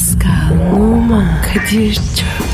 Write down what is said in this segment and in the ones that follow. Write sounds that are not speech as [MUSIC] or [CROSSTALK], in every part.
Pascal, Oman, Kadir çok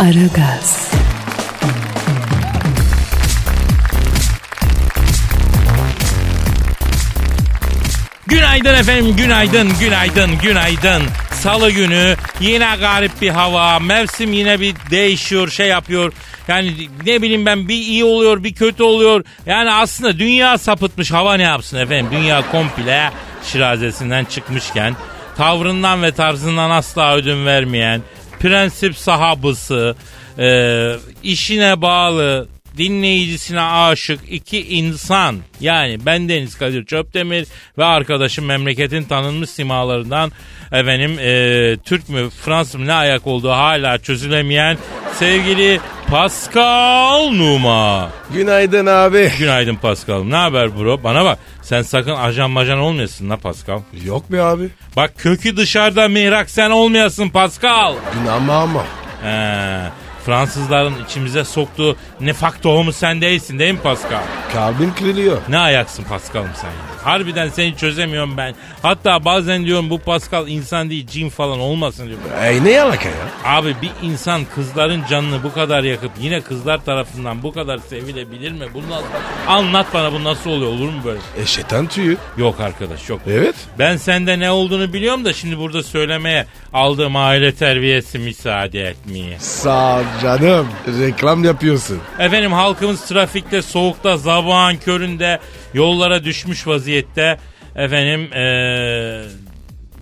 Aragaz, Günaydın efendim, günaydın, günaydın, günaydın. Salı günü yine garip bir hava, mevsim yine bir değişiyor, şey yapıyor. Yani ne bileyim ben bir iyi oluyor, bir kötü oluyor. Yani aslında dünya sapıtmış, hava ne yapsın efendim? Dünya komple şirazesinden çıkmışken, tavrından ve tarzından asla ödün vermeyen, prensip sahabısı, e, işine bağlı, dinleyicisine aşık iki insan. Yani ben Deniz Kadir Çöptemir ve arkadaşım memleketin tanınmış simalarından efendim e, Türk mü Fransız mı ne ayak olduğu hala çözülemeyen sevgili Pascal Numa. Günaydın abi. Günaydın Pascal. Ne haber bro? Bana bak sen sakın ajan majan olmayasın la Pascal. Yok mu abi? Bak kökü dışarıda mihrak sen olmayasın Pascal. Ama ama. He, Fransızların içimize soktuğu nefak tohumu sen değilsin değil mi Pascal? Kalbim kırılıyor. Ne ayaksın Pascal'ım sen ya? Harbiden seni çözemiyorum ben. Hatta bazen diyorum bu Pascal insan değil cin falan olmasın diyorum. Ey ne yalaka ya? Abi bir insan kızların canını bu kadar yakıp yine kızlar tarafından bu kadar sevilebilir mi? Bu nasıl? Anlat bana bu nasıl oluyor olur mu böyle? E şeytan tüyü. Yok arkadaş yok. Evet. Ben sende ne olduğunu biliyorum da şimdi burada söylemeye aldığım aile terbiyesi müsaade etmiyor. Sağ ol canım. Reklam yapıyorsun. Efendim halkımız trafikte, soğukta, zabağın köründe yollara düşmüş vaziyette. Efendim eee,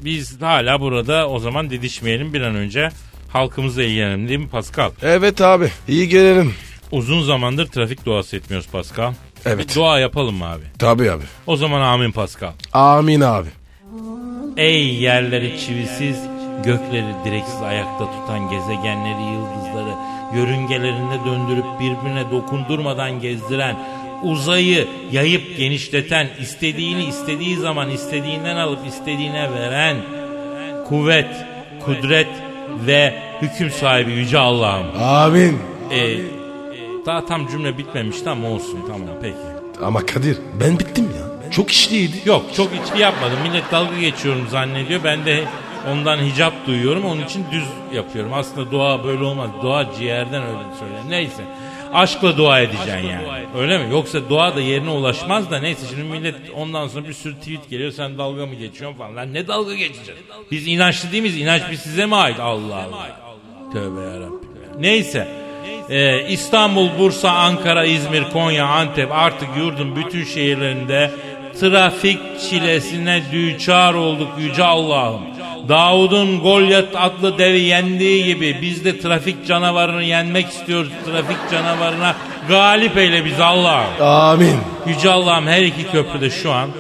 biz hala burada o zaman didişmeyelim bir an önce. Halkımızla ilgilenelim değil mi Pascal? Evet abi. İyi gelelim. Uzun zamandır trafik duası etmiyoruz Pascal. Evet. Bir dua yapalım mı abi? Tabii abi. O zaman amin Pascal. Amin abi. Ey yerleri çivisiz, gökleri direksiz ayakta tutan gezegenleri, yıldızları yörüngelerinde döndürüp birbirine dokundurmadan gezdiren, uzayı yayıp genişleten, istediğini istediği zaman istediğinden alıp istediğine veren, kuvvet, kudret ve hüküm sahibi Yüce Allah'ım. Amin. Ee, daha tam cümle bitmemişti ama olsun tamam peki. Ama Kadir ben bittim ya. Çok işliydi. Yok çok içli yapmadım. Millet dalga geçiyorum zannediyor. Ben de ondan hicap duyuyorum. Onun için düz yapıyorum. Aslında dua böyle olmaz. Dua ciğerden öyle söyler. Neyse. Aşkla dua edeceksin yani. Öyle mi? Yoksa dua da yerine ulaşmaz da neyse şimdi millet ondan sonra bir sürü tweet geliyor sen dalga mı geçiyorsun falan. Lan ne dalga geçeceğiz? Biz inançlı değil miyiz? İnanç biz size mi ait? Allah Allah. Tövbe yarabbim. Neyse. Ee, İstanbul, Bursa, Ankara, İzmir, Konya, Antep artık yurdun bütün şehirlerinde trafik çilesine düçar olduk yüce Allah'ım. Davud'un Golyat adlı devi yendiği gibi biz de trafik canavarını yenmek istiyoruz. Trafik canavarına galip eyle bizi Allah'ım. Amin. Yüce Allah'ım her iki köprüde şu an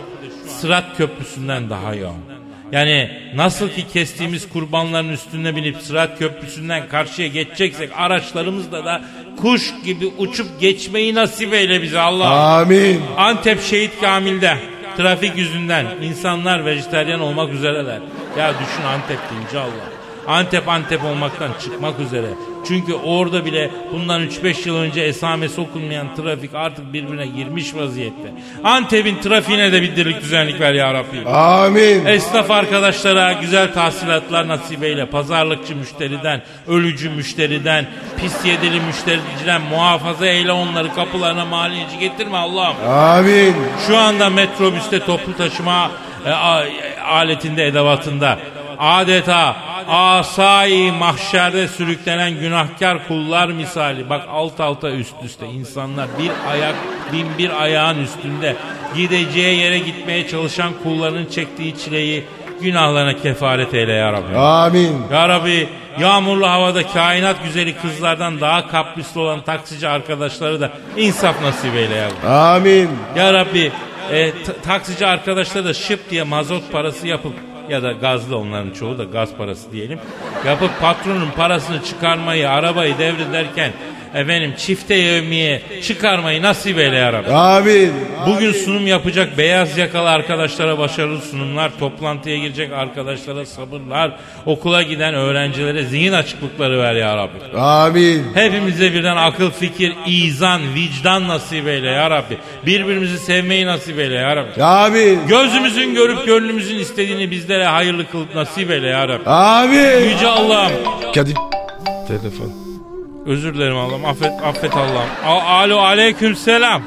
Sırat Köprüsü'nden daha yoğun. Yani nasıl ki kestiğimiz kurbanların üstüne binip Sırat Köprüsü'nden karşıya geçeceksek araçlarımızla da kuş gibi uçup geçmeyi nasip eyle bize Allah. Amin. Antep Şehit Kamil'de trafik yüzünden insanlar vejetaryen olmak üzereler. Ya düşün Antep deyince Allah. Antep Antep olmaktan çıkmak üzere. Çünkü orada bile bundan 3-5 yıl önce esamesi okunmayan trafik artık birbirine girmiş vaziyette. Antep'in trafiğine de bir dirlik düzenlik ver ya Rabbi. Amin. Esnaf arkadaşlara güzel tahsilatlar nasip eyle. Pazarlıkçı müşteriden, ölücü müşteriden, pis yedili müştericiden muhafaza eyle onları kapılarına maliyeci getirme Allah'ım. Amin. Şu anda metrobüste toplu taşıma e, aletinde edevatında adeta asai mahşerde sürüklenen günahkar kullar misali bak alt alta üst üste insanlar bir ayak bin bir ayağın üstünde gideceği yere gitmeye çalışan kulların çektiği çileyi günahlarına kefaret eyle ya Rabbi. Amin. Ya Rabbi yağmurlu havada kainat güzeli kızlardan daha kaprisli olan taksici arkadaşları da insaf nasip eyle ya Rabbi. Amin. Ya Rabbi e, taksici arkadaşlar da şıp diye mazot parası yapıp ya da gazlı onların çoğu da gaz parası diyelim. Yapıp patronun parasını çıkarmayı, arabayı devrederken efendim çifte yevmiye çıkarmayı nasip eyle ya Rabbi. Amin. Bugün sunum yapacak beyaz yakalı arkadaşlara başarılı sunumlar, toplantıya girecek arkadaşlara sabırlar, okula giden öğrencilere zihin açıklıkları ver ya Rabbi. Amin. Hepimize birden akıl, fikir, izan, vicdan nasip eyle ya Rabbi. Birbirimizi sevmeyi nasip eyle ya Rabbi. Amin. Gözümüzün görüp gönlümüzün istediğini bizlere hayırlı kılıp nasip eyle ya Rabbi. Amin. Yüce Allah'ım. Kadir. Telefon. Özür dilerim Allah'ım. Affet, affet Allah'ım. A- Alo aleyküm selam.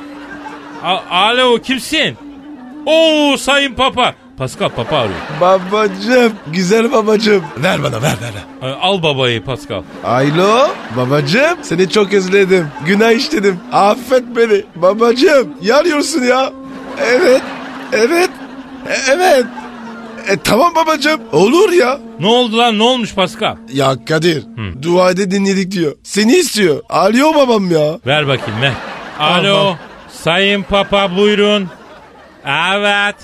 A- Alo kimsin? Oo sayın papa. Pascal papa arıyor. Babacım. Güzel babacım. Ver bana ver ver. ver. Ee, Al babayı Pascal. Alo. Babacım. Seni çok özledim. Günah işledim. Affet beni. Babacım. Yanıyorsun ya. Evet. Evet. E- evet. E, tamam babacım. Olur ya. Ne oldu lan ne olmuş Pascal? Ya Kadir. Dua ede dinledik diyor. Seni istiyor. Arıyor babam ya. Ver bakayım ver. Alo Tamam. sayın papa buyurun. Evet.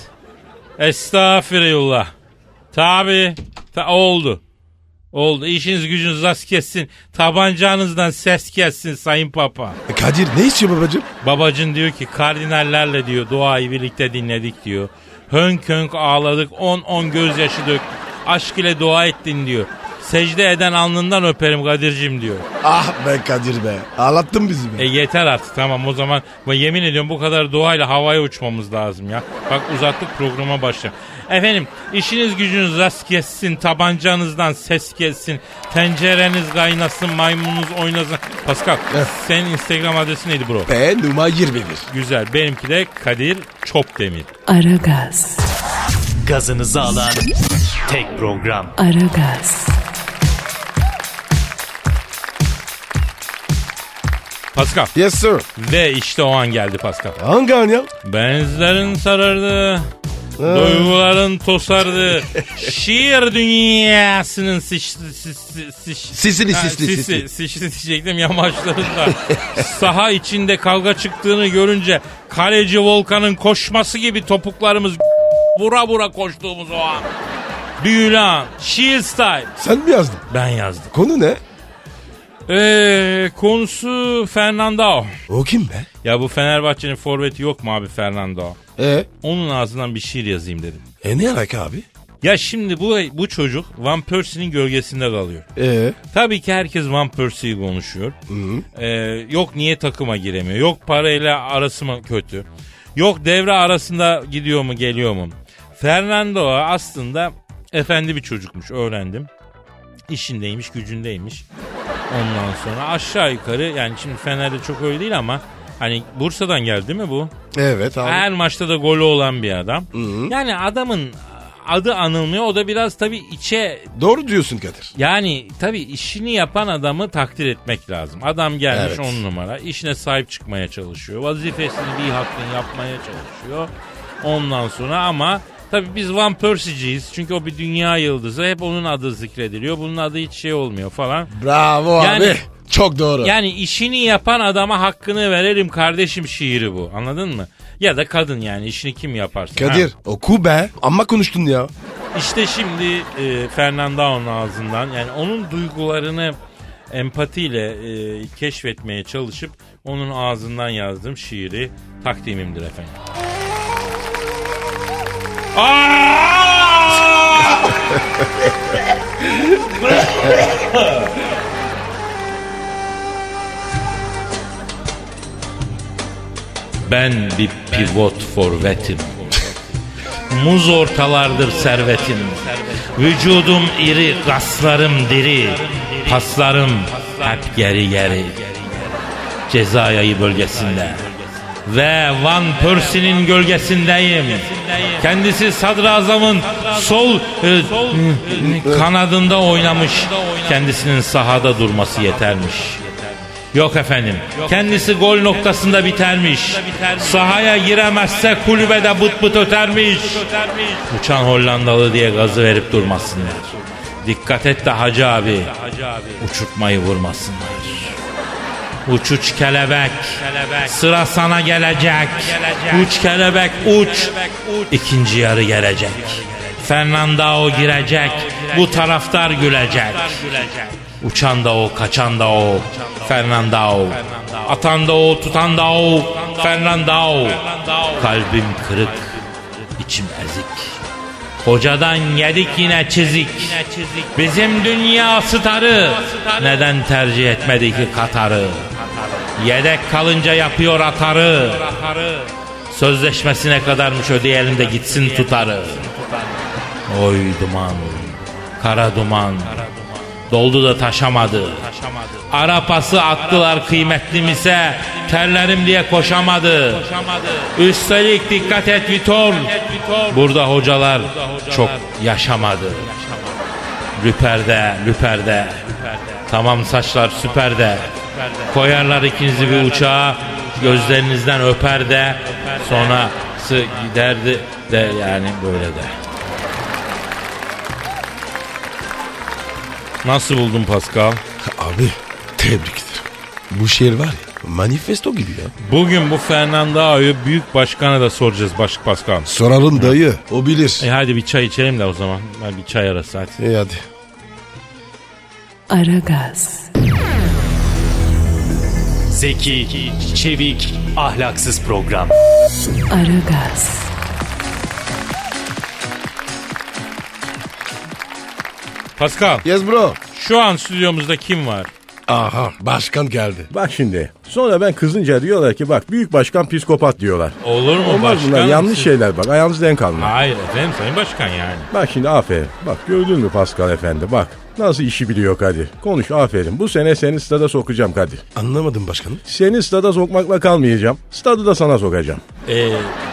Estağfirullah. Tabi. Ta oldu. Oldu. İşiniz gücünüz rast kessin. Tabancanızdan ses kessin sayın papa. E, Kadir ne istiyor babacım? Babacın diyor ki kardinallerle diyor duayı birlikte dinledik diyor. Hönk hönk ağladık 10-10 gözyaşı döktük. Aşk ile dua ettin diyor. Secde eden alnından öperim Kadir'cim diyor. Ah be Kadir be. Ağlattın bizi be. E yeter artık tamam o zaman ben yemin ediyorum bu kadar duayla havaya uçmamız lazım ya. Bak uzattık programa başla. Efendim işiniz gücünüz rast kessin, tabancanızdan ses kessin, tencereniz kaynasın, maymununuz oynasın. Pascal senin Instagram adresi neydi bro? Be numara 21. Güzel benimki de Kadir Çopdemir. Aragaz, Gazınızı alan tek program. Aragaz, Pascal Yes sir. ve işte o an geldi Pascal. Hangi an ya? Benizlerin sarardı. Duyguların tosardı. Şiir dünyasının. Sisli, sisli, sisli. Sıçtı diyecektim yamaçlarında. Saha içinde kavga çıktığını görünce kaleci Volkan'ın koşması gibi topuklarımız vura vura koştuğumuz o an. Büyülü an. Şiir style. Sen mi yazdın? Ben yazdım. Konu ne? Eee konusu Fernando. O kim be? Ya bu Fenerbahçe'nin forveti yok mu abi Fernando? E? Onun ağzından bir şiir yazayım dedim. E ne alaka abi? Ya şimdi bu bu çocuk Van Persie'nin gölgesinde kalıyor. E? Tabii ki herkes Van Persie'yi konuşuyor. Ee, yok niye takıma giremiyor? Yok parayla arası mı kötü? Yok devre arasında gidiyor mu geliyor mu? Fernando aslında efendi bir çocukmuş öğrendim. İşindeymiş gücündeymiş. Ondan sonra aşağı yukarı yani şimdi Fener'de çok öyle değil ama hani Bursa'dan geldi mi bu? Evet abi. Her maçta da golü olan bir adam. Yani adamın adı anılmıyor. O da biraz tabii içe Doğru diyorsun Kadir. yani tabii işini yapan adamı takdir etmek lazım. Adam gelmiş Evet. on numara. işine sahip çıkmaya çalışıyor. Vazifesini bir hakkın yapmaya çalışıyor. Ondan sonra ama tabii biz Van Persie'ciyiz. Çünkü o bir dünya yıldızı. Hep onun adı zikrediliyor. Bunun adı hiç şey olmuyor falan. Bravo Yani- abi. Çok doğru. Yani işini yapan adama hakkını verelim kardeşim şiiri bu. Anladın mı? Ya da kadın yani işini kim yaparsa. Kadir Ha. oku be. Amma konuştun ya. İşte şimdi e, Fernando'nun ağzından yani onun duygularını empatiyle e, keşfetmeye çalışıp onun ağzından yazdığım şiiri takdimimdir efendim. Ben bir pivot forvetim. Muz ortalardır servetim. Vücudum iri, kaslarım diri. Paslarım hep geri geri. Ceza yayı bölgesinde. Ve Van Persie'nin gölgesindeyim. Kendisi sadrazamın sol e, kanadında oynamış. Kendisinin sahada durması yetermiş. Yok efendim. Kendisi gol noktasında bitermiş. Sahaya giremezse kulübede bıt bıt ötermiş. Uçan Hollandalı diye gazı verip durmasınlar. Dikkat et de hacı abi. Uçurtmayı vurmasınlar. Uç uç kelebek. Sıra sana gelecek. Uç kelebek uç. İkinci yarı gelecek. Fernandao girecek. Bu taraftar gülecek. Uçan da o, kaçan da o. Fernandao. Atan da o, tutan da o. Fernandao. Kalbim kırık, içim ezik. Hocadan yedik yine çizik. Bizim dünya starı. Neden tercih etmedi ki Katar'ı? Yedek kalınca yapıyor atarı. Sözleşmesine kadarmış ödeyelim de gitsin tutarı. Oy duman, kara duman. Doldu da taşamadı. Arapası attılar kıymetlimize. Terlerim diye koşamadı. Üstelik dikkat et Vitor. Burada hocalar çok yaşamadı. Lüperde, lüperde. Tamam saçlar süperde. Koyarlar ikinizi bir uçağa. Gözlerinizden öper de. Sonrası giderdi de yani böyle de. Nasıl buldun Pascal? Abi tebrik ederim. Bu şiir var ya manifesto gibi ya. Bugün bu Fernando'yu büyük başkana da soracağız Başk Pascal. Soralım dayı o bilir. E hadi bir çay içelim de o zaman. Ben bir çay arası hadi. İyi hadi. Aragaz, Zeki, çevik, ahlaksız program. Aragaz, Pascal Yes bro. şu an stüdyomuzda kim var? Aha başkan geldi. Bak şimdi. Sonra ben kızınca diyorlar ki bak büyük başkan psikopat diyorlar. Olur mu Olmaz başkan? bunlar yanlış şeyler bak ayağınız denk alın. Hayır efendim sayın başkan yani. Bak şimdi aferin. Bak gördün mü Pascal efendi bak. Nasıl işi biliyor Kadir. Konuş aferin. Bu sene seni stada sokacağım Kadir. Anlamadım başkanım. Seni stada sokmakla kalmayacağım. Stadı da sana sokacağım. Ee,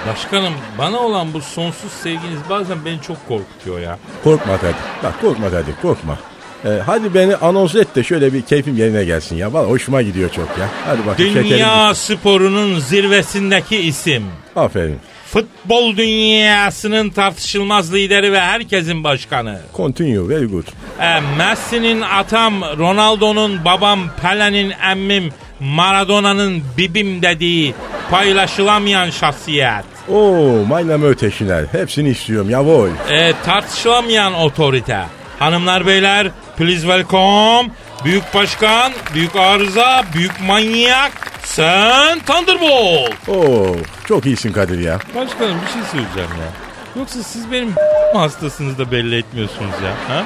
başkanım bana olan bu sonsuz sevginiz bazen beni çok korkutuyor ya. Korkma Kadir. Bak korkma Kadir korkma. Ee, hadi beni anons et de şöyle bir keyfim yerine gelsin ya. Vallahi hoşuma gidiyor çok ya. Hadi bak Dünya sporunun zirvesindeki isim. Aferin. Futbol dünyasının tartışılmaz lideri ve herkesin başkanı. Continue very good. E, Messi'nin atam, Ronaldo'nun babam, Pele'nin emmim, Maradona'nın bibim dediği paylaşılamayan şahsiyet. Oo mayname öteşiler. Hepsini istiyorum yavoy. E, tartışılamayan otorite. Hanımlar beyler please welcome. Büyük başkan, büyük arıza, büyük manyak. Sen Thunderbolt. Oo çok iyisin Kadir ya. Başkanım bir şey söyleyeceğim ya. Yoksa siz benim [LAUGHS] hastasınız da belli etmiyorsunuz ya. Ha?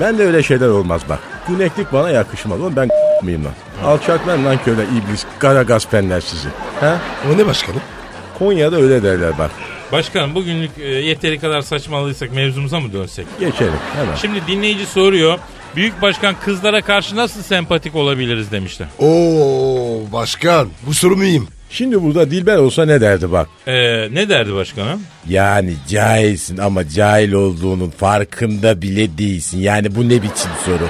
Ben de öyle şeyler olmaz bak. Güneklik bana yakışmaz. Oğlum ben [LAUGHS] mıyım lan? Alçaklar lan köle iblis kara gaspenler sizi. Ha? O ne başkanım? Konya'da öyle derler bak. Başkanım bugünlük e, yeteri kadar saçmalıysak mevzumuza mı dönsek? Geçelim hemen. Şimdi dinleyici soruyor. Büyük başkan kızlara karşı nasıl sempatik olabiliriz demişler. Oo başkan bu soru mühim. Şimdi burada Dilber olsa ne derdi bak. Ee, ne derdi başkanım? Yani cahilsin ama cahil olduğunun farkında bile değilsin. Yani bu ne biçim soru?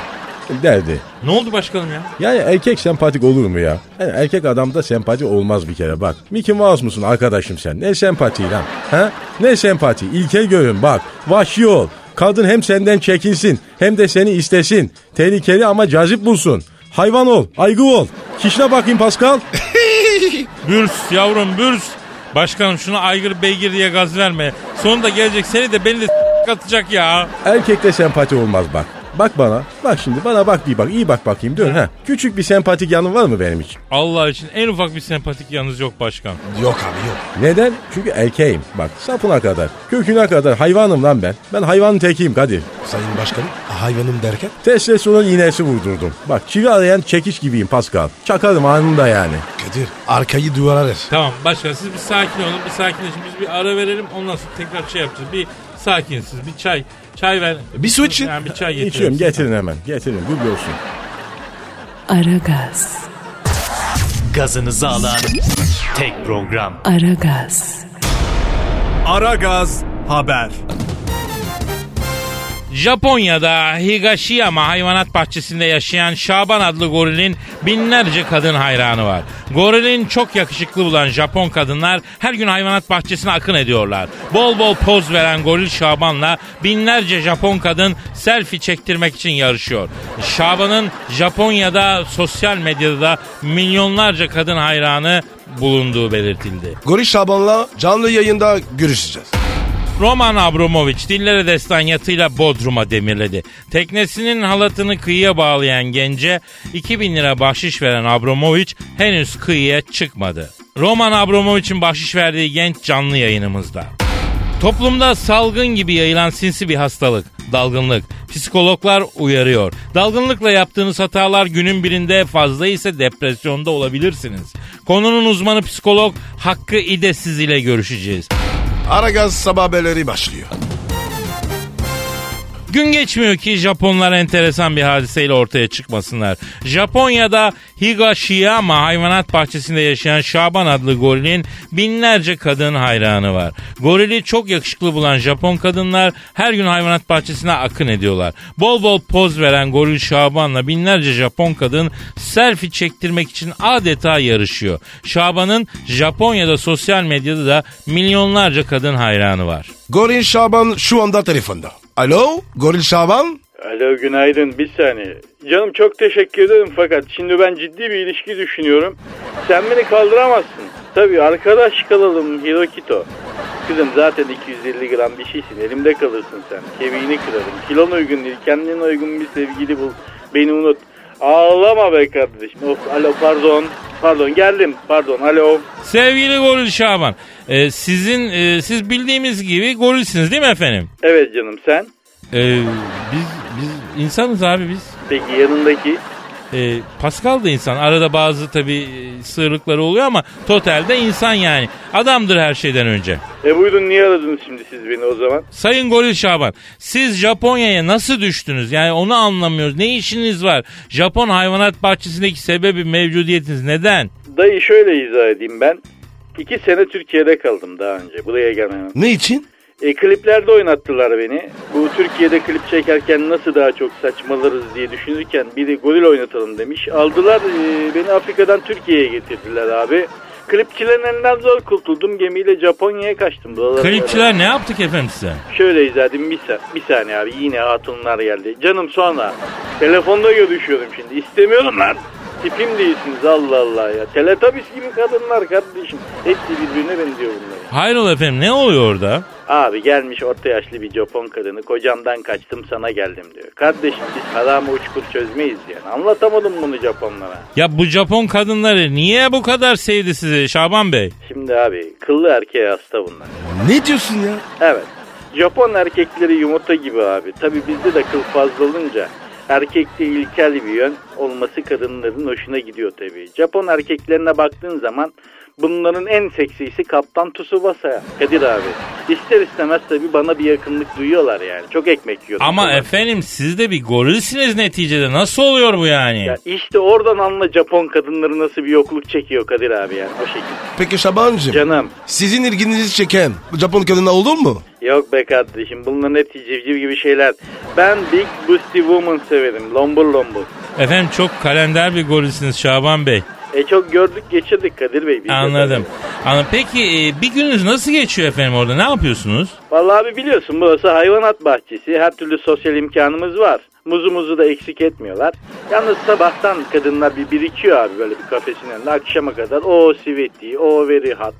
Derdi. Ne oldu başkanım ya? Yani erkek sempatik olur mu ya? Yani erkek adamda sempati olmaz bir kere bak. Mickey Mouse musun arkadaşım sen? Ne sempati lan? Ha? Ne sempati? İlkel görün bak. Vahşi ol. Kadın hem senden çekinsin hem de seni istesin. Tehlikeli ama cazip bulsun. Hayvan ol, aygı ol. Kişine bakayım Pascal. [LAUGHS] Bürs yavrum bürs. Başkanım şuna aygır beygir diye gaz verme. Sonunda gelecek seni de beni de atacak ya. Erkekte sempati olmaz bak. Bak bana. Bak şimdi bana bak bir bak. iyi bak bakayım dön ha. Küçük bir sempatik yanın var mı benim için? Allah için en ufak bir sempatik yanınız yok başkan. Yok abi yok. Neden? Çünkü erkeğim. Bak sapına kadar, köküne kadar hayvanım lan ben. Ben hayvanın tekiyim Kadir. Sayın başkanım hayvanım derken? Testosteron iğnesi vurdurdum. Bak çivi arayan çekiç gibiyim Pascal. Çakarım anında yani. Kadir arkayı duvara ver. Tamam başkan siz bir sakin olun bir sakinleşin biz bir ara verelim ondan sonra tekrar şey yapacağız. Bir sakinsiz bir çay çay ver. Bir su için. Yani bir çay getirin. İçiyorum getirin hemen. Getirin dur olsun. Aragaz, Gazınızı alan tek program. Aragaz, Aragaz Haber. Japonya'da Higashiyama hayvanat bahçesinde yaşayan Şaban adlı gorilin binlerce kadın hayranı var. Gorilin çok yakışıklı bulan Japon kadınlar her gün hayvanat bahçesine akın ediyorlar. Bol bol poz veren goril Şaban'la binlerce Japon kadın selfie çektirmek için yarışıyor. Şaban'ın Japonya'da sosyal medyada da milyonlarca kadın hayranı bulunduğu belirtildi. Goril Şaban'la canlı yayında görüşeceğiz. Roman Abramovich dillere destan yatıyla Bodrum'a demirledi. Teknesinin halatını kıyıya bağlayan gence 2000 lira bahşiş veren Abramovich henüz kıyıya çıkmadı. Roman Abramovich'in bahşiş verdiği genç canlı yayınımızda. Toplumda salgın gibi yayılan sinsi bir hastalık, dalgınlık. Psikologlar uyarıyor. Dalgınlıkla yaptığınız hatalar günün birinde fazla ise depresyonda olabilirsiniz. Konunun uzmanı psikolog Hakkı İdesiz ile görüşeceğiz. Aragaz sabah haberleri başlıyor. Gün geçmiyor ki Japonlar enteresan bir hadiseyle ortaya çıkmasınlar. Japonya'da Higashiyama hayvanat bahçesinde yaşayan Şaban adlı gorilin binlerce kadın hayranı var. Gorili çok yakışıklı bulan Japon kadınlar her gün hayvanat bahçesine akın ediyorlar. Bol bol poz veren goril Şaban'la binlerce Japon kadın selfie çektirmek için adeta yarışıyor. Şaban'ın Japonya'da sosyal medyada da milyonlarca kadın hayranı var. Goril Şaban şu anda telefonda. Alo Goril Şaban? Alo günaydın bir saniye. Canım çok teşekkür ederim fakat şimdi ben ciddi bir ilişki düşünüyorum. Sen beni kaldıramazsın. Tabii arkadaş kalalım Hirokito. Kızım zaten 250 gram bir şeysin elimde kalırsın sen. Kemiğini kırarım. Kilon uygun değil kendine uygun bir sevgili bul. Beni unut. Ağlama be kardeşim. Of, alo pardon. Pardon geldim. Pardon alo. Sevgili Goril Şaban, e, sizin e, siz bildiğimiz gibi gorilsiniz değil mi efendim? Evet canım sen. E, biz biz insanız abi biz. Peki yanındaki E, Pascal da insan. Arada bazı tabii e, sığırlıkları oluyor ama totalde insan yani. Adamdır her şeyden önce. E buyurun niye aradınız şimdi siz beni o zaman? Sayın Goril Şaban, siz Japonya'ya nasıl düştünüz? Yani onu anlamıyoruz. Ne işiniz var? Japon hayvanat bahçesindeki sebebi mevcudiyetiniz neden? Dayı şöyle izah edeyim ben. İki sene Türkiye'de kaldım daha önce buraya gelmeden. Ne için? E, kliplerde oynattılar beni. Bu Türkiye'de klip çekerken nasıl daha çok saçmalarız diye düşünürken biri goril oynatalım demiş. Aldılar e, beni Afrika'dan Türkiye'ye getirdiler abi. Klipçilerin elinden zor kurtuldum. Gemiyle Japonya'ya kaçtım. Buralara Klipçiler ne yaptık efendim size? Şöyle izah edeyim bir, sa- bir saniye abi yine hatunlar geldi. Canım sonra telefonda görüşüyorum şimdi. İstemiyorum lan. Tipim değilsiniz Allah Allah ya. Teletubbies gibi kadınlar kardeşim. Hepsi birbirine benziyor bunların. Hayrola efendim ne oluyor orada? Abi gelmiş orta yaşlı bir Japon kadını kocamdan kaçtım sana geldim diyor. Kardeşim biz haramı uçkur çözmeyiz yani. Anlatamadım bunu Japonlara. Ya bu Japon kadınları niye bu kadar sevdi sizi Şaban Bey? Şimdi abi kıllı erkeğe hasta bunlar. Ne diyorsun ya? Evet. Japon erkekleri yumurta gibi abi. Tabi bizde de kıl fazla olunca erkekte ilkel bir yön olması kadınların hoşuna gidiyor tabii. Japon erkeklerine baktığın zaman bunların en seksisi Kaptan Tsubasa. Kadir abi. İster istemez tabii bana bir yakınlık duyuyorlar yani. Çok ekmek yiyorlar. Ama efendim siz de bir gorilsiniz neticede. Nasıl oluyor bu yani? Ya işte oradan anla Japon kadınları nasıl bir yokluk çekiyor Kadir abi yani o şekilde. Peki Şabancığım Canım. sizin ilginizi çeken Japon kadına oldu mu? Yok be kardeşim bunların hepsi civciv gibi şeyler. Ben Big Busty Woman severim. Lombur lombur. Efendim çok kalender bir gorilsiniz Şaban Bey. E çok gördük geçirdik Kadir Bey. biz Anladım. Anladım. Peki e, bir gününüz nasıl geçiyor efendim orada? Ne yapıyorsunuz? Vallahi abi biliyorsun burası hayvanat bahçesi. Her türlü sosyal imkanımız var. Muzumuzu da eksik etmiyorlar. Yalnız sabahtan kadınlar bir birikiyor abi böyle bir kafesin önünde. Akşama kadar o siveti, o very hot,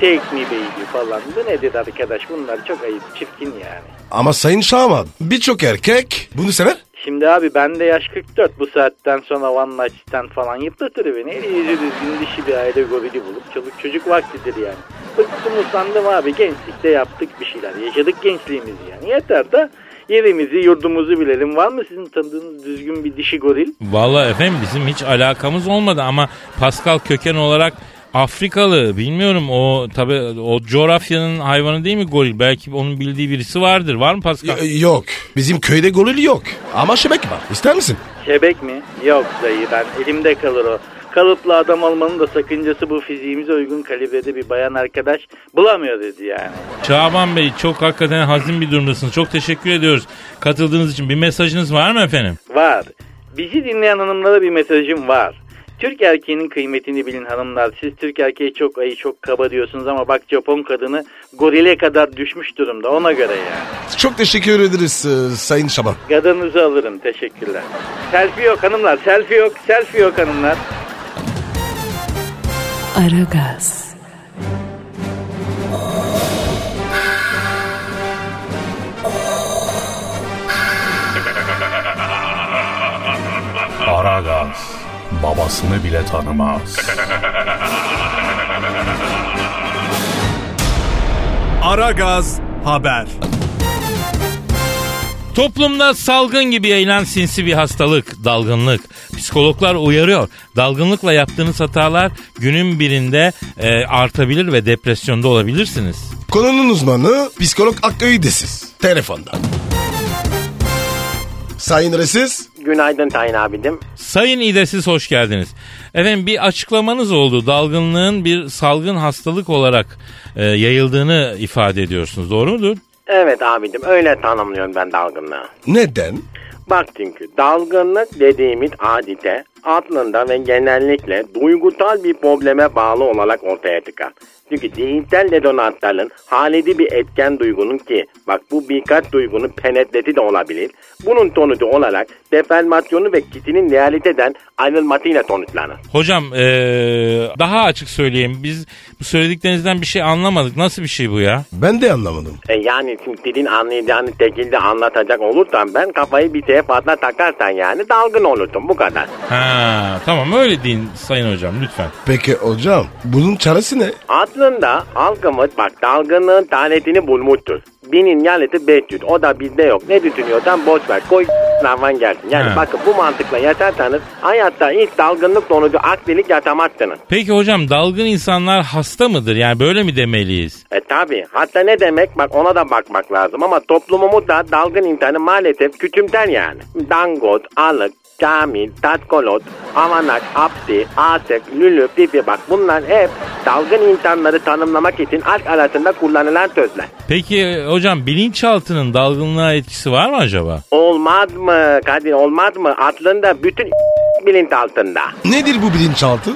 take me baby falan. Bu nedir arkadaş bunlar çok ayıp çirkin yani. Ama Sayın Şaban birçok erkek bunu sever. Şimdi abi ben de yaş 44 bu saatten sonra one night stand falan yıpratır beni. Eli yüzü düzgün dişi bir aile gorili bulup çoluk çocuk vaktidir yani. Bıktım usandım abi gençlikte yaptık bir şeyler yaşadık gençliğimizi yani yeter de yerimizi yurdumuzu bilelim. Var mı sizin tanıdığınız düzgün bir dişi goril? Vallahi efendim bizim hiç alakamız olmadı ama Pascal köken olarak Afrikalı bilmiyorum o tabi o coğrafyanın hayvanı değil mi goril? Belki onun bildiği birisi vardır. Var mı Pascal? Y- yok. Bizim köyde goril yok. Ama şebek var. İster misin? Şebek mi? Yok dayı ben elimde kalır o. Kalıplı adam olmanın da sakıncası bu fiziğimize uygun kalibrede bir bayan arkadaş bulamıyor dedi yani. Şaban Bey çok hakikaten hazin bir durumdasınız. Çok teşekkür ediyoruz katıldığınız için. Bir mesajınız var mı efendim? Var. Bizi dinleyen hanımlara bir mesajım var. Türk erkeğinin kıymetini bilin hanımlar. Siz Türk erkeği çok ayı çok kaba diyorsunuz ama bak Japon kadını gorile kadar düşmüş durumda ona göre yani. Çok teşekkür ederiz e, Sayın Şaban. Gadınızı alırım teşekkürler. Selfie yok hanımlar selfie yok selfie yok hanımlar. Aragaz. Aragaz. Babasını bile tanımaz. Aragaz Haber. Toplumda salgın gibi yayılan sinsi bir hastalık, dalgınlık. Psikologlar uyarıyor. Dalgınlıkla yaptığınız hatalar günün birinde e, artabilir ve depresyonda olabilirsiniz. Konunun uzmanı psikolog Hakkı Üydesiz. Telefonda. Sayın Resis. Günaydın Tayin abidim. Sayın İdesiz hoş geldiniz. Efendim bir açıklamanız oldu. Dalgınlığın bir salgın hastalık olarak e, yayıldığını ifade ediyorsunuz. Doğru mudur? Evet abidim öyle tanımlıyorum ben dalgınlığı. Neden? Bak çünkü dalgınlık dediğimiz adite aslında ve genellikle duygusal bir probleme bağlı olarak ortaya çıkar. Çünkü zihinsel redonantların halidi bir etken duygunun ki bak bu birkaç duygunun penetreti de olabilir. Bunun sonucu olarak deformasyonu ve kişinin realiteden ayrılmasıyla sonuçlanır. Hocam e, daha açık söyleyeyim. Biz bu söylediklerinizden bir şey anlamadık. Nasıl bir şey bu ya? Ben de anlamadım. E yani şimdi dilin anlayacağını şekilde anlatacak olursam ben kafayı bir şeye fazla takarsan yani dalgın olursun bu kadar. Ha, tamam öyle deyin sayın hocam lütfen. Peki hocam bunun çaresi ne? Aslında halkımız bak dalgınlığın tanetini bulmuştur. Binin yanıtı 500 o da bizde yok. Ne düşünüyorsan boş ver koy lavan gelsin. Yani He. bakın bu mantıkla yaşarsanız hayatta hiç dalgınlık sonucu aklilik yaşamazsınız. Peki hocam dalgın insanlar hasta mıdır? Yani böyle mi demeliyiz? E tabi hatta ne demek bak ona da bakmak lazım ama toplumumuz da dalgın insanı maalesef küçümser yani. Dangot, alık, Kamil, Tatkolot, Avanak, Abdi, Asek, Lülü, Pipi bak bunlar hep dalgın insanları tanımlamak için halk arasında kullanılan sözler. Peki hocam bilinçaltının dalgınlığa etkisi var mı acaba? Olmaz mı Kadir olmaz mı? Aslında bütün [LAUGHS] bilinç altında. Nedir bu bilinçaltı?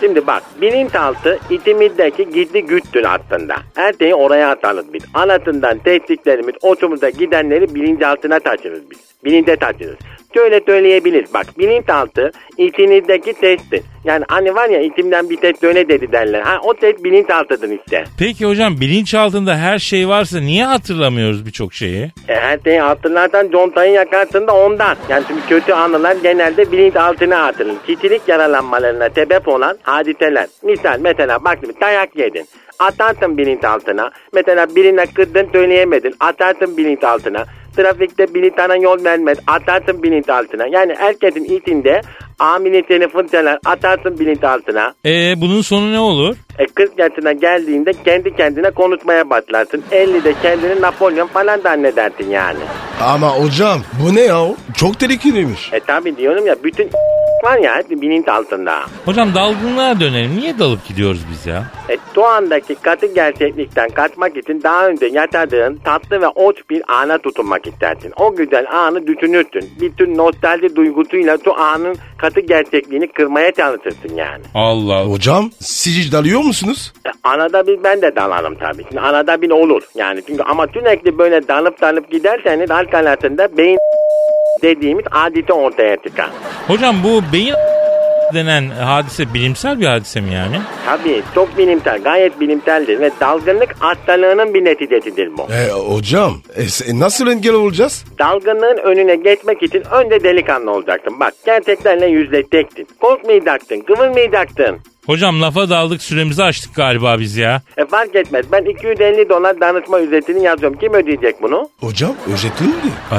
Şimdi bak bilinçaltı içimizdeki gizli güçtür aslında. Her şeyi oraya atarız biz. Anasından testiklerimiz oçumuza gidenleri bilinçaltına taşırız biz. Bilince taşırız. Şöyle söyleyebiliriz bak bilinçaltı içinizdeki testtir. Yani hani var ya içimden bir test döne dedi derler. Ha, o test bilinçaltıdır işte. Peki hocam bilinçaltında her şey varsa niye hatırlamıyoruz birçok şeyi? E, her şeyi hatırlarsan contayı yakarsın da ondan. Yani şimdi kötü anılar genelde bilinçaltına atılır. Kişilik yaralanmalarına sebep olan hadiseler. Misal mesela bak şimdi dayak yedin. Atarsın bilinçaltına. Mesela birine kırdın söyleyemedin. Atarsın bilinçaltına. Trafikte bilintana yol vermez. Atarsın bilinçaltına. Yani herkesin içinde amiliyetini fırçalar. Atarsın bilinçaltına. E bunun sonu ne olur? E 40 yaşına geldiğinde kendi kendine konuşmaya başlarsın. 50'de kendini Napolyon falan zannedersin yani. Ama hocam bu ne ya? Çok tehlikeliymiş. E tabi diyorum ya bütün var ya hep bilinç altında. Hocam dalgınlığa dönelim. Niye dalıp gidiyoruz biz ya? E şu andaki katı gerçeklikten kaçmak için daha önce yaşadığın tatlı ve hoş bir ana tutunmak istersin. O güzel anı düşünürsün. Bütün nostalji duygusuyla şu anın katı gerçekliğini kırmaya çalışırsın yani. Allah. Hocam siz hiç dalıyor musunuz? E, Anada bir ben de dalarım tabii. Şimdi anada bir olur. Yani çünkü ama sürekli böyle dalıp dalıp giderseniz halk arasında beyin dediğimiz adeti ortaya çıkar. Hocam bu beyin [LAUGHS] denen hadise bilimsel bir hadise mi yani? Tabii çok bilimsel, gayet bilimseldir ve dalgınlık hastalığının bir neticesidir bu. E, hocam e, se- nasıl engel olacağız? Dalgınlığın önüne geçmek için önce delikanlı olacaksın. Bak gerçeklerle yüzleşeceksin. Korkmayacaksın, kıvırmayacaksın. Hocam lafa daldık süremizi açtık galiba biz ya. E fark etmez. Ben 250 dolar danışma ücretini yazıyorum. Kim ödeyecek bunu? Hocam ücretli mi?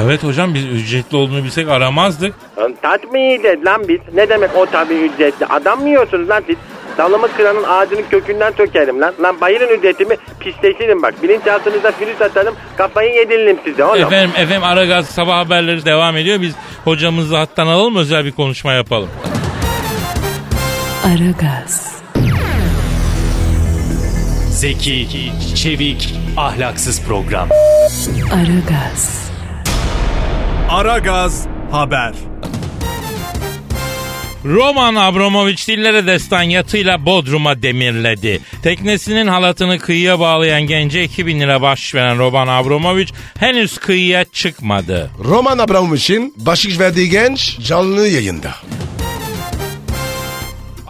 Evet hocam biz ücretli olduğunu bilsek aramazdık. Lan Taç mı yiyeceğiz lan biz? Ne demek o tabii ücretli? Adam mı yiyorsunuz lan siz? Dalımı kıranın ağacının kökünden sökerim lan. Lan bayılın ücretimi pisleşirim bak. Bilinçaltınıza flüt atarım kafayı yediririm size oğlum. Efendim efendim Aragaz sabah haberleri devam ediyor. Biz hocamızı hattan alalım özel bir konuşma yapalım. Aragaz, Zeki, çevik, ahlaksız program. Aragaz, Aragaz Haber. Roman Abramovich dillere destan yatıyla Bodrum'a demirledi. Teknesinin halatını kıyıya bağlayan gence 2000 lira bahşiş veren Roman Abramovich henüz kıyıya çıkmadı. Roman Abramovich'in başlık verdiği genç canlı yayında.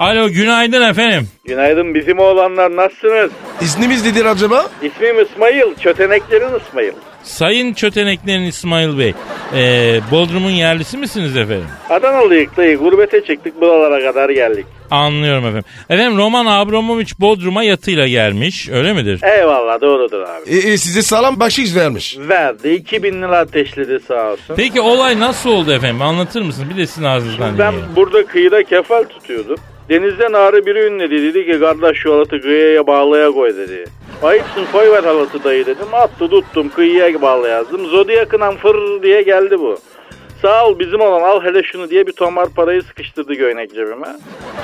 Alo günaydın efendim. Günaydın bizim oğlanlar nasılsınız? İsmimiz nedir acaba? İsmim İsmail, çöteneklerin İsmail. Sayın Çöteneklerin İsmail Bey, e, Bodrum'un yerlisi misiniz efendim? Adanalıyık dayı gurbete çıktık buralara kadar geldik. Anlıyorum efendim. Efendim Roman Abramovich Bodrum'a yatıyla gelmiş, öyle midir? Eyvallah doğrudur abi. E, e, size sağlam bahşiş vermiş. Verdi 2000 lira ateşledi sağ olsun. Peki olay nasıl oldu efendim? Anlatır mısınız? Bir de sizin ağzınızdan Ben dinleyelim. burada kıyıda kefal tutuyordum. Denizden ağrı biri ünledi dedi ki kardeş şu halatı kıyıya bağlaya koy dedi. Ayıpsın koy ver halatı dayı dedim. Attı tuttum kıyıya bağlayazdım. Zodiyakından fır diye geldi bu. Sağ ol bizim olan al hele şunu diye bir tomar parayı sıkıştırdı göynek cebime.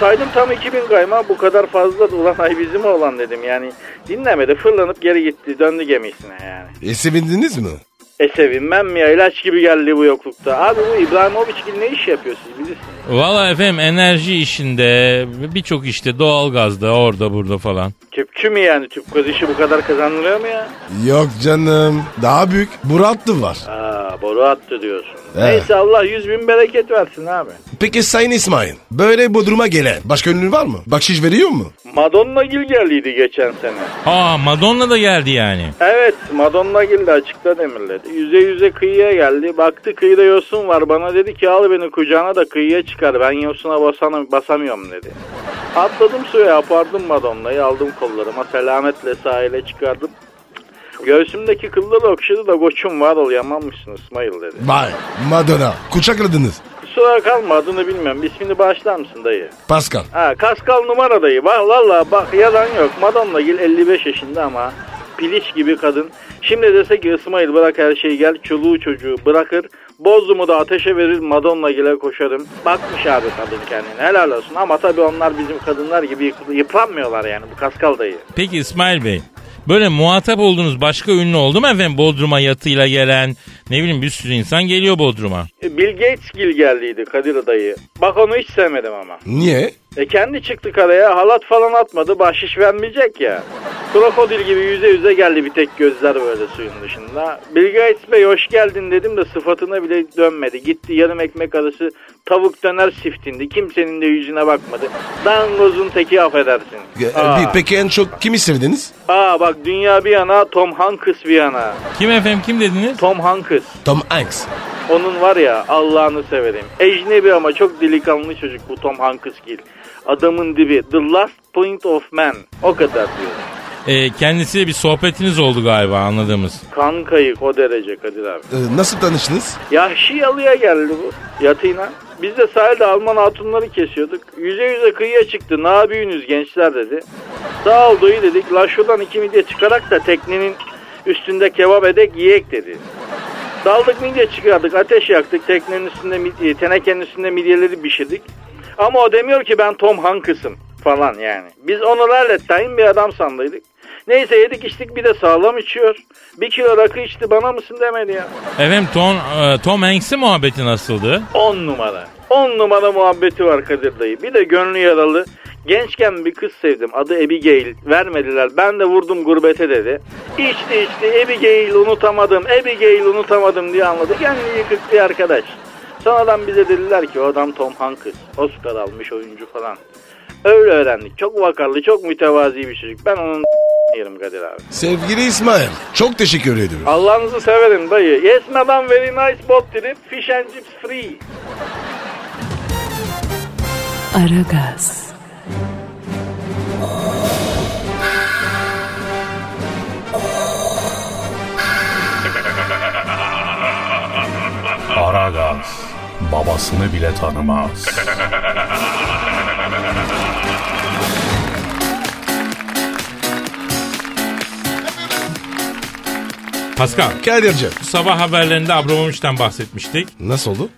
Saydım tam 2000 kayma bu kadar fazla ulan ay bizim olan dedim yani. Dinlemedi fırlanıp geri gitti döndü gemisine yani. E sevindiniz mi? E sevinmem mi ya ilaç gibi geldi bu yoklukta. Abi bu İbrahimovic gibi ne iş yapıyor siz bilirsiniz. Valla efendim enerji işinde, birçok işte doğalgazda, orada burada falan. Tüpçü mü yani tüp gaz işi bu kadar kazandırıyor mu ya? Yok canım. Daha büyük. Muratlı var. Aa boru attı diyorsun. Evet. Neyse Allah yüz bin bereket versin abi. Peki Sayın İsmail. Böyle Bodrum'a gelen başka ünlü var mı? Bahşiş veriyor mu? Madonna Gil geldiydi geçen sene. Aa Madonna da geldi yani. Evet Madonna Gil de açıkta demirledi. Yüze yüze kıyıya geldi. Baktı kıyıda yosun var. Bana dedi ki al beni kucağına da kıyıya çıkar. Ben yosuna basana, basamıyorum dedi. Atladım suya apardım Madonna'yı aldım kollarıma. Selametle sahile çıkardım. Göğsümdeki kılları okşadı da koçum var ol yamanmışsın İsmail dedi. Vay Madonna. Kucakladınız. Kusura kalma adını bilmiyorum. İsmini bağışlar mısın dayı? Pascal. Ha Kaskal numara dayı. Bak valla bak yalan yok. Madonna Gil 55 yaşında ama piliç gibi kadın. Şimdi dese ki İsmail bırak her şeyi gel çoluğu çocuğu bırakır. Bozdumu da ateşe verir Madonna Gil'e koşarım. Bakmış abi kadın kendine helal olsun. Ama tabii onlar bizim kadınlar gibi yıp- yıpranmıyorlar yani bu Kaskal dayı. Peki İsmail Bey, böyle muhatap olduğunuz başka ünlü oldu mu efendim? Bodrum'a yatıyla gelen, ne bileyim bir sürü insan geliyor Bodrum'a. Bill Gates Gil geldiydi Kadir dayı. Bak onu hiç sevmedim ama. Niye? E kendi çıktı karaya halat falan atmadı bahşiş vermeyecek ya. Krokodil gibi yüze yüze geldi bir tek gözler böyle suyun dışında. Bill Gates Bey hoş geldin dedim de sıfatına bile dönmedi. Gitti yarım ekmek arası tavuk döner siftindi. Kimsenin de yüzüne bakmadı. Dangozun teki affedersin. E, Aa, Peki en çok kimi sevdiniz? aa bak dünya bir yana Tom Hanks bir yana. Kim efendim kim dediniz? Tom Hanks. Tom Hanks. Onun var ya Allah'ını severim. Ecnebi ama çok delikanlı çocuk bu Tom Hanks gil. Adamın dibi. The last point of man. O kadar diyorum. Ee, kendisiyle bir sohbetiniz oldu galiba anladığımız. Kan kayık o derece Kadir abi. E, nasıl tanıştınız? Yahşi yalıya geldi bu yatıyla. Biz de sahilde Alman hatunları kesiyorduk. Yüze yüze kıyıya çıktı. Ne yapıyorsunuz gençler dedi. Sağ ol dayı dedik. La şuradan iki midye çıkarak da teknenin üstünde kebap edek yiyek dedi. Daldık midye çıkardık. Ateş yaktık. Teknenin üstünde midye, tenekenin üstünde midyeleri pişirdik. Ama o demiyor ki ben Tom Hanks'ım falan yani. Biz onu lallettayin bir adam sandıydık. Neyse yedik içtik bir de sağlam içiyor. Bir kilo rakı içti bana mısın demedi ya. Efendim Tom, e, Tom Hanks'in muhabbeti nasıldı? 10 numara. 10 numara muhabbeti var Kadir dayı. Bir de gönlü yaralı. Gençken bir kız sevdim. Adı Abigail. Vermediler. Ben de vurdum gurbete dedi. İçti içti. Abigail unutamadım. Abigail unutamadım diye anladı. Kendini yıkık bir arkadaş. Sonradan bize dediler ki o adam Tom Hanks. Oscar almış oyuncu falan. Öyle öğrendik. Çok vakarlı, çok mütevazi bir çocuk. Ben onun [LAUGHS] yerim Kadir abi. Sevgili İsmail. Çok teşekkür ediyorum. Allah'ınızı severim dayı. Yes madam very nice boat trip. Fish and chips free. Aragaz, Aragaz babasını bile tanımaz. Pascal, Kadir'cim. bu sabah haberlerinde Abramovich'ten bahsetmiştik. Nasıl oldu?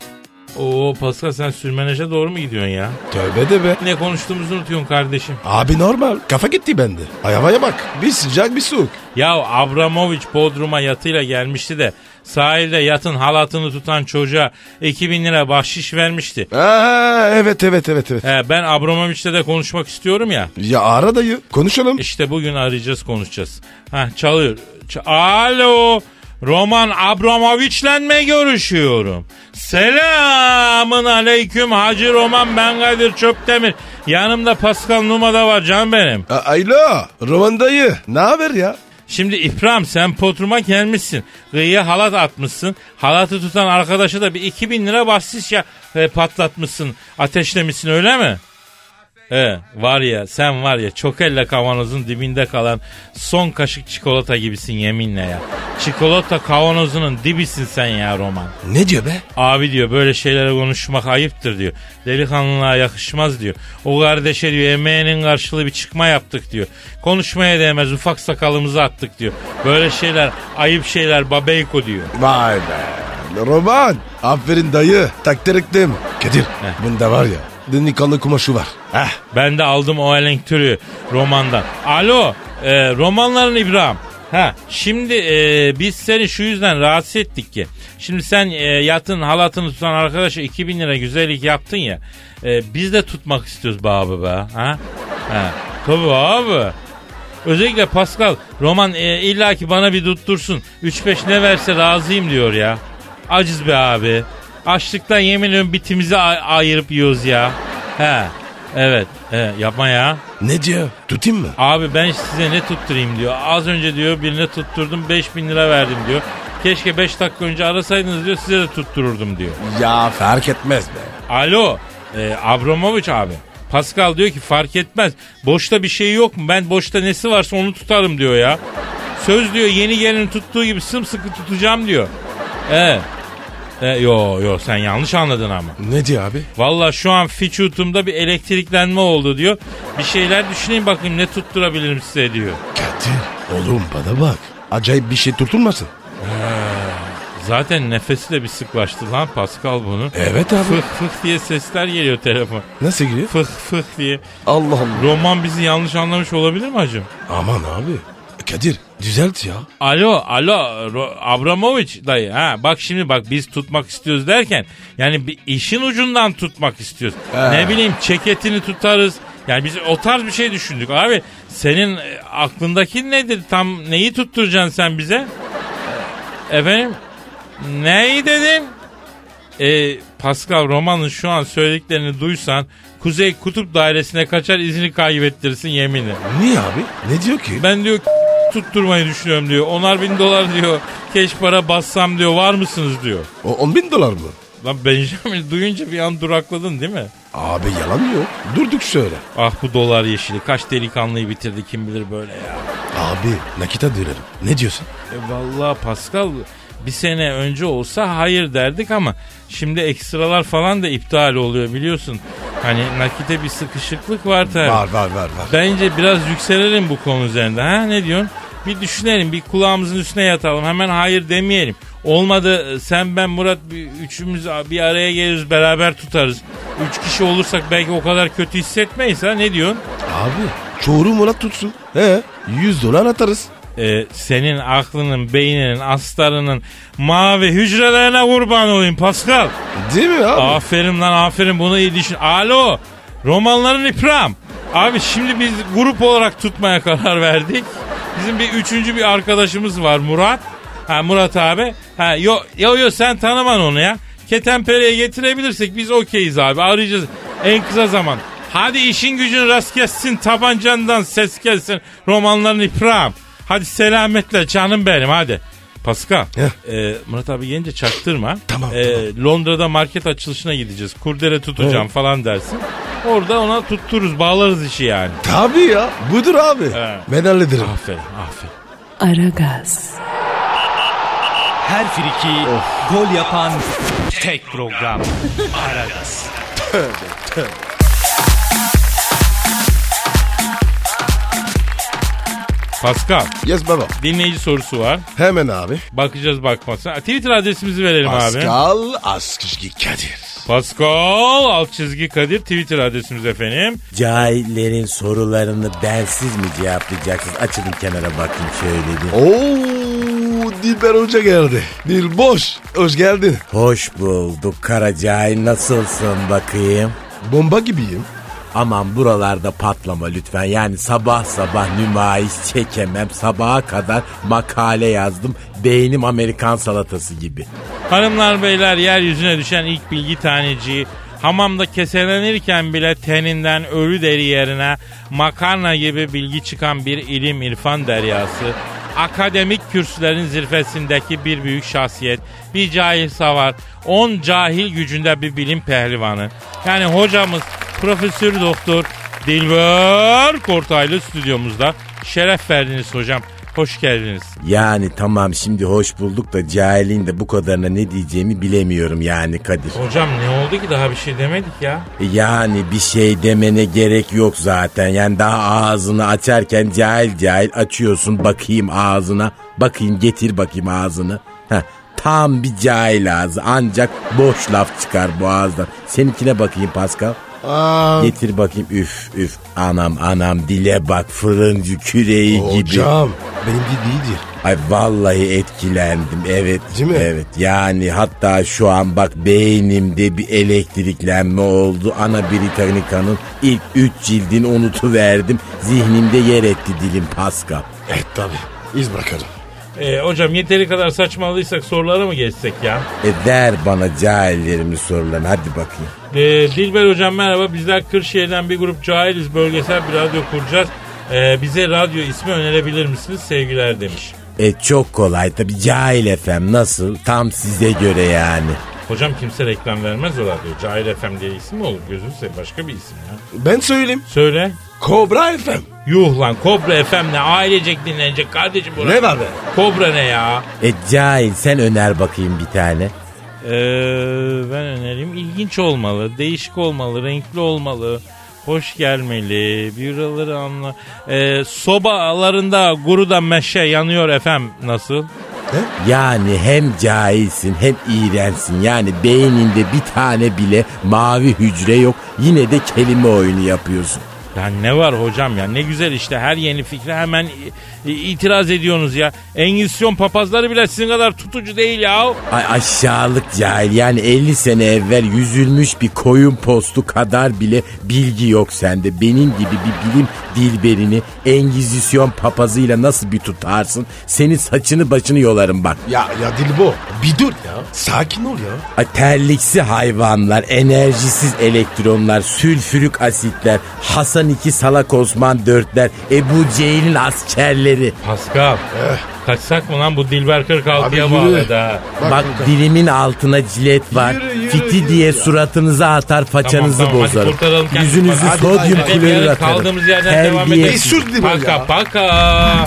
Oo Pascal sen sürmeneje doğru mu gidiyorsun ya? Tövbe de be. Ne konuştuğumuzu unutuyorsun kardeşim. Abi normal. Kafa gitti bende. Ay havaya bak. Bir sıcak bir soğuk. Ya Abramovich Bodrum'a yatıyla gelmişti de sahilde yatın halatını tutan çocuğa 2000 lira bahşiş vermişti. Aa, evet evet evet evet. He, ben Abramovich'le de konuşmak istiyorum ya. Ya ara dayı. Konuşalım. İşte bugün arayacağız konuşacağız. Ha çalıyor. Ç- Alo. Roman Abramovich'le mi görüşüyorum? Selamın aleyküm Hacı Roman ben Kadir Çöptemir. Yanımda Pascal Numa da var can benim. A- Alo. Roman dayı. Ne haber ya? Şimdi İbrahim sen potruma gelmişsin. Kıyıya halat atmışsın. Halatı tutan arkadaşa da bir 2000 lira bahşiş ya e, patlatmışsın. Ateşlemişsin öyle mi? He var ya sen var ya çok elle kavanozun dibinde kalan son kaşık çikolata gibisin yeminle ya. Çikolata kavanozunun dibisin sen ya Roman. Ne diyor be? Abi diyor böyle şeylere konuşmak ayıptır diyor. Delikanlılığa yakışmaz diyor. O kardeşe diyor emeğinin karşılığı bir çıkma yaptık diyor. Konuşmaya değmez ufak sakalımızı attık diyor. Böyle şeyler ayıp şeyler babeyko diyor. Vay be. Roman. Aferin dayı. Takdir ettim. Kadir. Bunda var ya. Delikanlı kumaşı var. Heh. Ben de aldım o elenktürü romandan. Alo e, romanların İbrahim. Ha şimdi e, biz seni şu yüzden rahatsız ettik ki. Şimdi sen e, yatın halatını tutan arkadaşa 2000 lira güzellik yaptın ya. E, biz de tutmak istiyoruz be abi be. Ha? Ha. Tabii abi. Özellikle Pascal roman e, illaki bana bir tuttursun. 3-5 ne verse razıyım diyor ya. Aciz be abi. Açlıktan yemin ediyorum bitimizi ay- ayırıp yiyoruz ya. He. Evet. He, yapma ya. Ne diyor? Tutayım mı? Abi ben size ne tutturayım diyor. Az önce diyor birine tutturdum 5000 lira verdim diyor. Keşke 5 dakika önce arasaydınız diyor size de tuttururdum diyor. Ya fark etmez be. Alo e, Abramovic abi. Pascal diyor ki fark etmez. Boşta bir şey yok mu? Ben boşta nesi varsa onu tutarım diyor ya. Söz diyor yeni gelin tuttuğu gibi sımsıkı tutacağım diyor. Evet. E, yo yo sen yanlış anladın ama. Ne diyor abi? Valla şu an vücudumda bir elektriklenme oldu diyor. Bir şeyler düşüneyim bakayım ne tutturabilirim size diyor. Kadir. Oğlum bana bak. Acayip bir şey tutulmasın. Zaten nefesi de bir sıklaştı lan Pascal bunu. Evet abi. Fıh fıh diye sesler geliyor telefon. Nasıl giriyor? Fıh fıh diye. Allah Allah. Roman bizi yanlış anlamış olabilir mi hacım? Aman abi. Kadir düzelt ya. Alo alo Ro- Abramovic dayı ha bak şimdi bak biz tutmak istiyoruz derken yani bir işin ucundan tutmak istiyoruz. He. Ne bileyim ceketini tutarız. Yani biz o tarz bir şey düşündük abi. Senin e, aklındaki nedir? Tam neyi tutturacaksın sen bize? E, Efendim? Neyi dedin? E, Pascal Roman'ın şu an söylediklerini duysan Kuzey Kutup Dairesi'ne kaçar izini kaybettirirsin yeminle. Niye abi? Ne diyor ki? Ben diyor tutturmayı düşünüyorum diyor. Onar bin dolar diyor. Keş para bassam diyor. Var mısınız diyor. O 10 bin dolar mı? Lan Benjamin [LAUGHS] duyunca bir an durakladın değil mi? Abi yalan yok. Durduk şöyle. Ah bu dolar yeşili. Kaç delikanlıyı bitirdi kim bilir böyle ya. Abi nakite dönerim. Ne diyorsun? E vallahi Pascal bir sene önce olsa hayır derdik ama şimdi ekstralar falan da iptal oluyor biliyorsun. Hani nakite bir sıkışıklık var tabii. Var var var var. Bence biraz yükselelim bu konu üzerinde. Ha ne diyorsun? Bir düşünelim, bir kulağımızın üstüne yatalım. Hemen hayır demeyelim. Olmadı sen ben Murat bir, üçümüz bir araya geliriz beraber tutarız. Üç kişi olursak belki o kadar kötü hissetmeyiz ha ne diyorsun? Abi çoğuru Murat tutsun. He 100 dolar atarız. Ee, senin aklının, beyninin, astarının mavi hücrelerine kurban olayım Pascal. Değil mi abi? Aferin lan aferin bunu iyi düşün. Alo romanların İpram. Abi şimdi biz grup olarak tutmaya karar verdik. Bizim bir üçüncü bir arkadaşımız var Murat. Ha Murat abi. Ha yo yo yo sen tanıman onu ya. Ketenpere'ye getirebilirsek biz okeyiz abi. Arayacağız en kısa zaman. Hadi işin gücün rast gelsin tabancandan ses gelsin. Romanların İpram. Hadi selametle canım benim hadi. Pascal. e, Murat abi gelince çaktırma. Tamam, E, tamam. Londra'da market açılışına gideceğiz. Kurdele tutacağım Evet. falan dersin. Orada ona tuttururuz bağlarız işi yani. Tabii ya. Budur abi. He. Ben hallederim. Aferin aferin. Aragaz, Her friki gol yapan tek program. Aragaz. Pascal Yes baba. dinleyici sorusu var. Hemen abi. Bakacağız bakmasına. Twitter adresimizi verelim abi. Pascal Askışki Kadir. Pascal alt çizgi Kadir Twitter adresimiz efendim. Cahillerin sorularını bensiz mi cevaplayacaksınız? Açılın kenara bakayım şöyle bir. Oo, Dilber Hoca geldi. Dil boş. Hoş geldin. Hoş bulduk kara cahil nasılsın bakayım? Bomba gibiyim. Aman buralarda patlama lütfen. Yani sabah sabah nümayiş çekemem. Sabaha kadar makale yazdım. Beynim Amerikan salatası gibi. Hanımlar beyler yeryüzüne düşen ilk bilgi taneciği hamamda keselenirken bile teninden ölü deri yerine makarna gibi bilgi çıkan bir ilim irfan deryası. akademik kürsülerin zirvesindeki bir büyük şahsiyet, bir cahil savar, on cahil gücünde bir bilim pehlivanı. Yani hocamız Profesör Doktor Dilber Kortaylı stüdyomuzda. Şeref verdiniz hocam. Hoş geldiniz. Yani tamam şimdi hoş bulduk da cahilin de bu kadarına ne diyeceğimi bilemiyorum yani Kadir. Hocam ne oldu ki daha bir şey demedik ya. Yani bir şey demene gerek yok zaten. Yani daha ağzını açarken cahil cahil açıyorsun. Bakayım ağzına. Bakayım getir bakayım ağzını. Heh, tam bir cahil ağzı. Ancak boş laf çıkar bu ağızdan. Seninkine bakayım Pascal. Aa, Getir bakayım üf üf anam anam dile bak fırıncı küreği gibi. hocam benim değil değildir. Ay vallahi etkilendim evet. Değil mi? Evet yani hatta şu an bak beynimde bir elektriklenme oldu. Ana Britannica'nın ilk üç cildini unutuverdim. Zihnimde yer etti dilim Pascal. Evet tabi. İz bırakalım. Ee, hocam yeteri kadar saçmalıysak sorulara mı geçsek ya? E ver bana cahillerimin sorularını hadi bakayım. Ee, Dilber hocam merhaba. Bizler Kırşehir'den bir grup cahiliz. Bölgesel bir radyo kuracağız. Ee, bize radyo ismi önerebilir misiniz? Sevgiler demiş. E çok kolay tabi cahil efem nasıl tam size göre yani. Hocam kimse reklam vermez o radyo. Cahil FM diye isim mi olur? Gözünü seveyim başka bir isim ya. Ben söyleyeyim. Söyle. Kobra FM. Yuh lan Kobra FM ne? Ailecek dinlenecek kardeşim bu. Ne var be? Kobra ne ya? E cahil sen öner bakayım bir tane. Ee, ben önereyim. İlginç olmalı, değişik olmalı, renkli olmalı. Hoş gelmeli, biraları anla. Ee, sobalarında guruda meşe yanıyor efem nasıl? Yani hem cahilsin hem iğrensin. Yani beyninde bir tane bile mavi hücre yok. Yine de kelime oyunu yapıyorsun. Ya ne var hocam ya ne güzel işte her yeni fikre hemen itiraz ediyorsunuz ya. Engizisyon papazları bile sizin kadar tutucu değil ya. Ay aşağılık cahil yani 50 sene evvel yüzülmüş bir koyun postu kadar bile bilgi yok sende. Benim gibi bir bilim dilberini Engizisyon papazıyla nasıl bir tutarsın? Senin saçını başını yolarım bak. Ya ya Dilbo bir dur ya. Sakin ol ya. Ay, terliksi hayvanlar, enerjisiz elektronlar, sülfürük asitler, Hasan II Salak Osman dörtler, Ebu Cehil'in askerleri. Pascal kaçsak mı lan bu Dilber 46'ya Abi yürü. bağladı ha. Bak, Bak, dilimin altına cilet var. Yürü, yürü, Fiti yürü diye ya. suratınızı atar façanızı Tamam, tamam, hadi bozarım. Yüzünüzü sodyum klorür atarım. kaldığımız yerden devam Terbiyesiz. edelim. Paka ya. paka.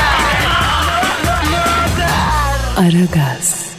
Aragaz.